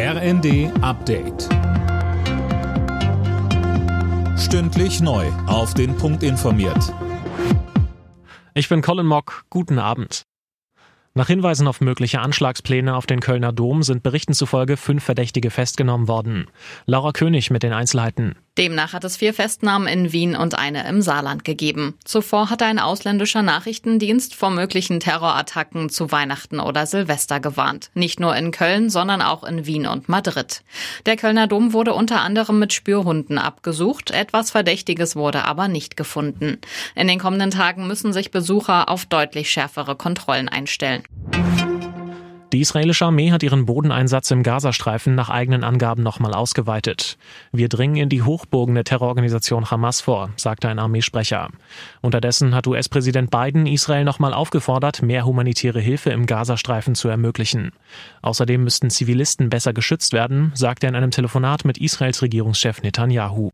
RND Update. Stündlich neu. Auf den Punkt informiert. Ich bin Colin Mock. Guten Abend. Nach Hinweisen auf mögliche Anschlagspläne auf den Kölner Dom sind Berichten zufolge fünf Verdächtige festgenommen worden. Laura König mit den Einzelheiten. Demnach hat es vier Festnahmen in Wien und eine im Saarland gegeben. Zuvor hatte ein ausländischer Nachrichtendienst vor möglichen Terrorattacken zu Weihnachten oder Silvester gewarnt. Nicht nur in Köln, sondern auch in Wien und Madrid. Der Kölner Dom wurde unter anderem mit Spürhunden abgesucht. Etwas Verdächtiges wurde aber nicht gefunden. In den kommenden Tagen müssen sich Besucher auf deutlich schärfere Kontrollen einstellen. Die israelische Armee hat ihren Bodeneinsatz im Gazastreifen nach eigenen Angaben nochmal ausgeweitet. Wir dringen in die Hochburgen der Terrororganisation Hamas vor, sagte ein Armeesprecher. Unterdessen hat US-Präsident Biden Israel nochmal aufgefordert, mehr humanitäre Hilfe im Gazastreifen zu ermöglichen. Außerdem müssten Zivilisten besser geschützt werden, sagte er in einem Telefonat mit Israels Regierungschef Netanyahu.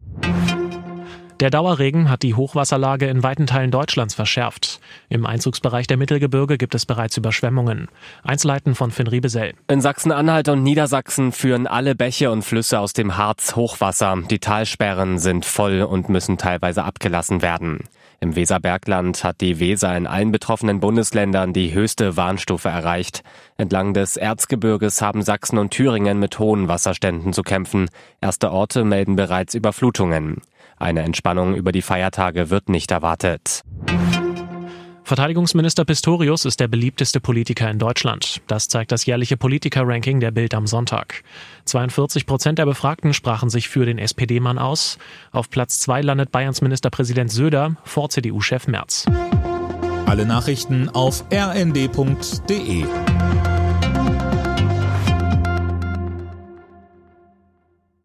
Der Dauerregen hat die Hochwasserlage in weiten Teilen Deutschlands verschärft. Im Einzugsbereich der Mittelgebirge gibt es bereits Überschwemmungen. Einzelheiten von Finn Riebesell. In Sachsen-Anhalt und Niedersachsen führen alle Bäche und Flüsse aus dem Harz Hochwasser. Die Talsperren sind voll und müssen teilweise abgelassen werden. Im Weserbergland hat die Weser in allen betroffenen Bundesländern die höchste Warnstufe erreicht. Entlang des Erzgebirges haben Sachsen und Thüringen mit hohen Wasserständen zu kämpfen. Erste Orte melden bereits Überflutungen. Eine Entspannung über die Feiertage wird nicht erwartet. Verteidigungsminister Pistorius ist der beliebteste Politiker in Deutschland. Das zeigt das jährliche Politiker-Ranking der Bild am Sonntag. 42 Prozent der Befragten sprachen sich für den SPD-Mann aus. Auf Platz zwei landet Bayerns Ministerpräsident Söder vor CDU-Chef Merz. Alle Nachrichten auf rnd.de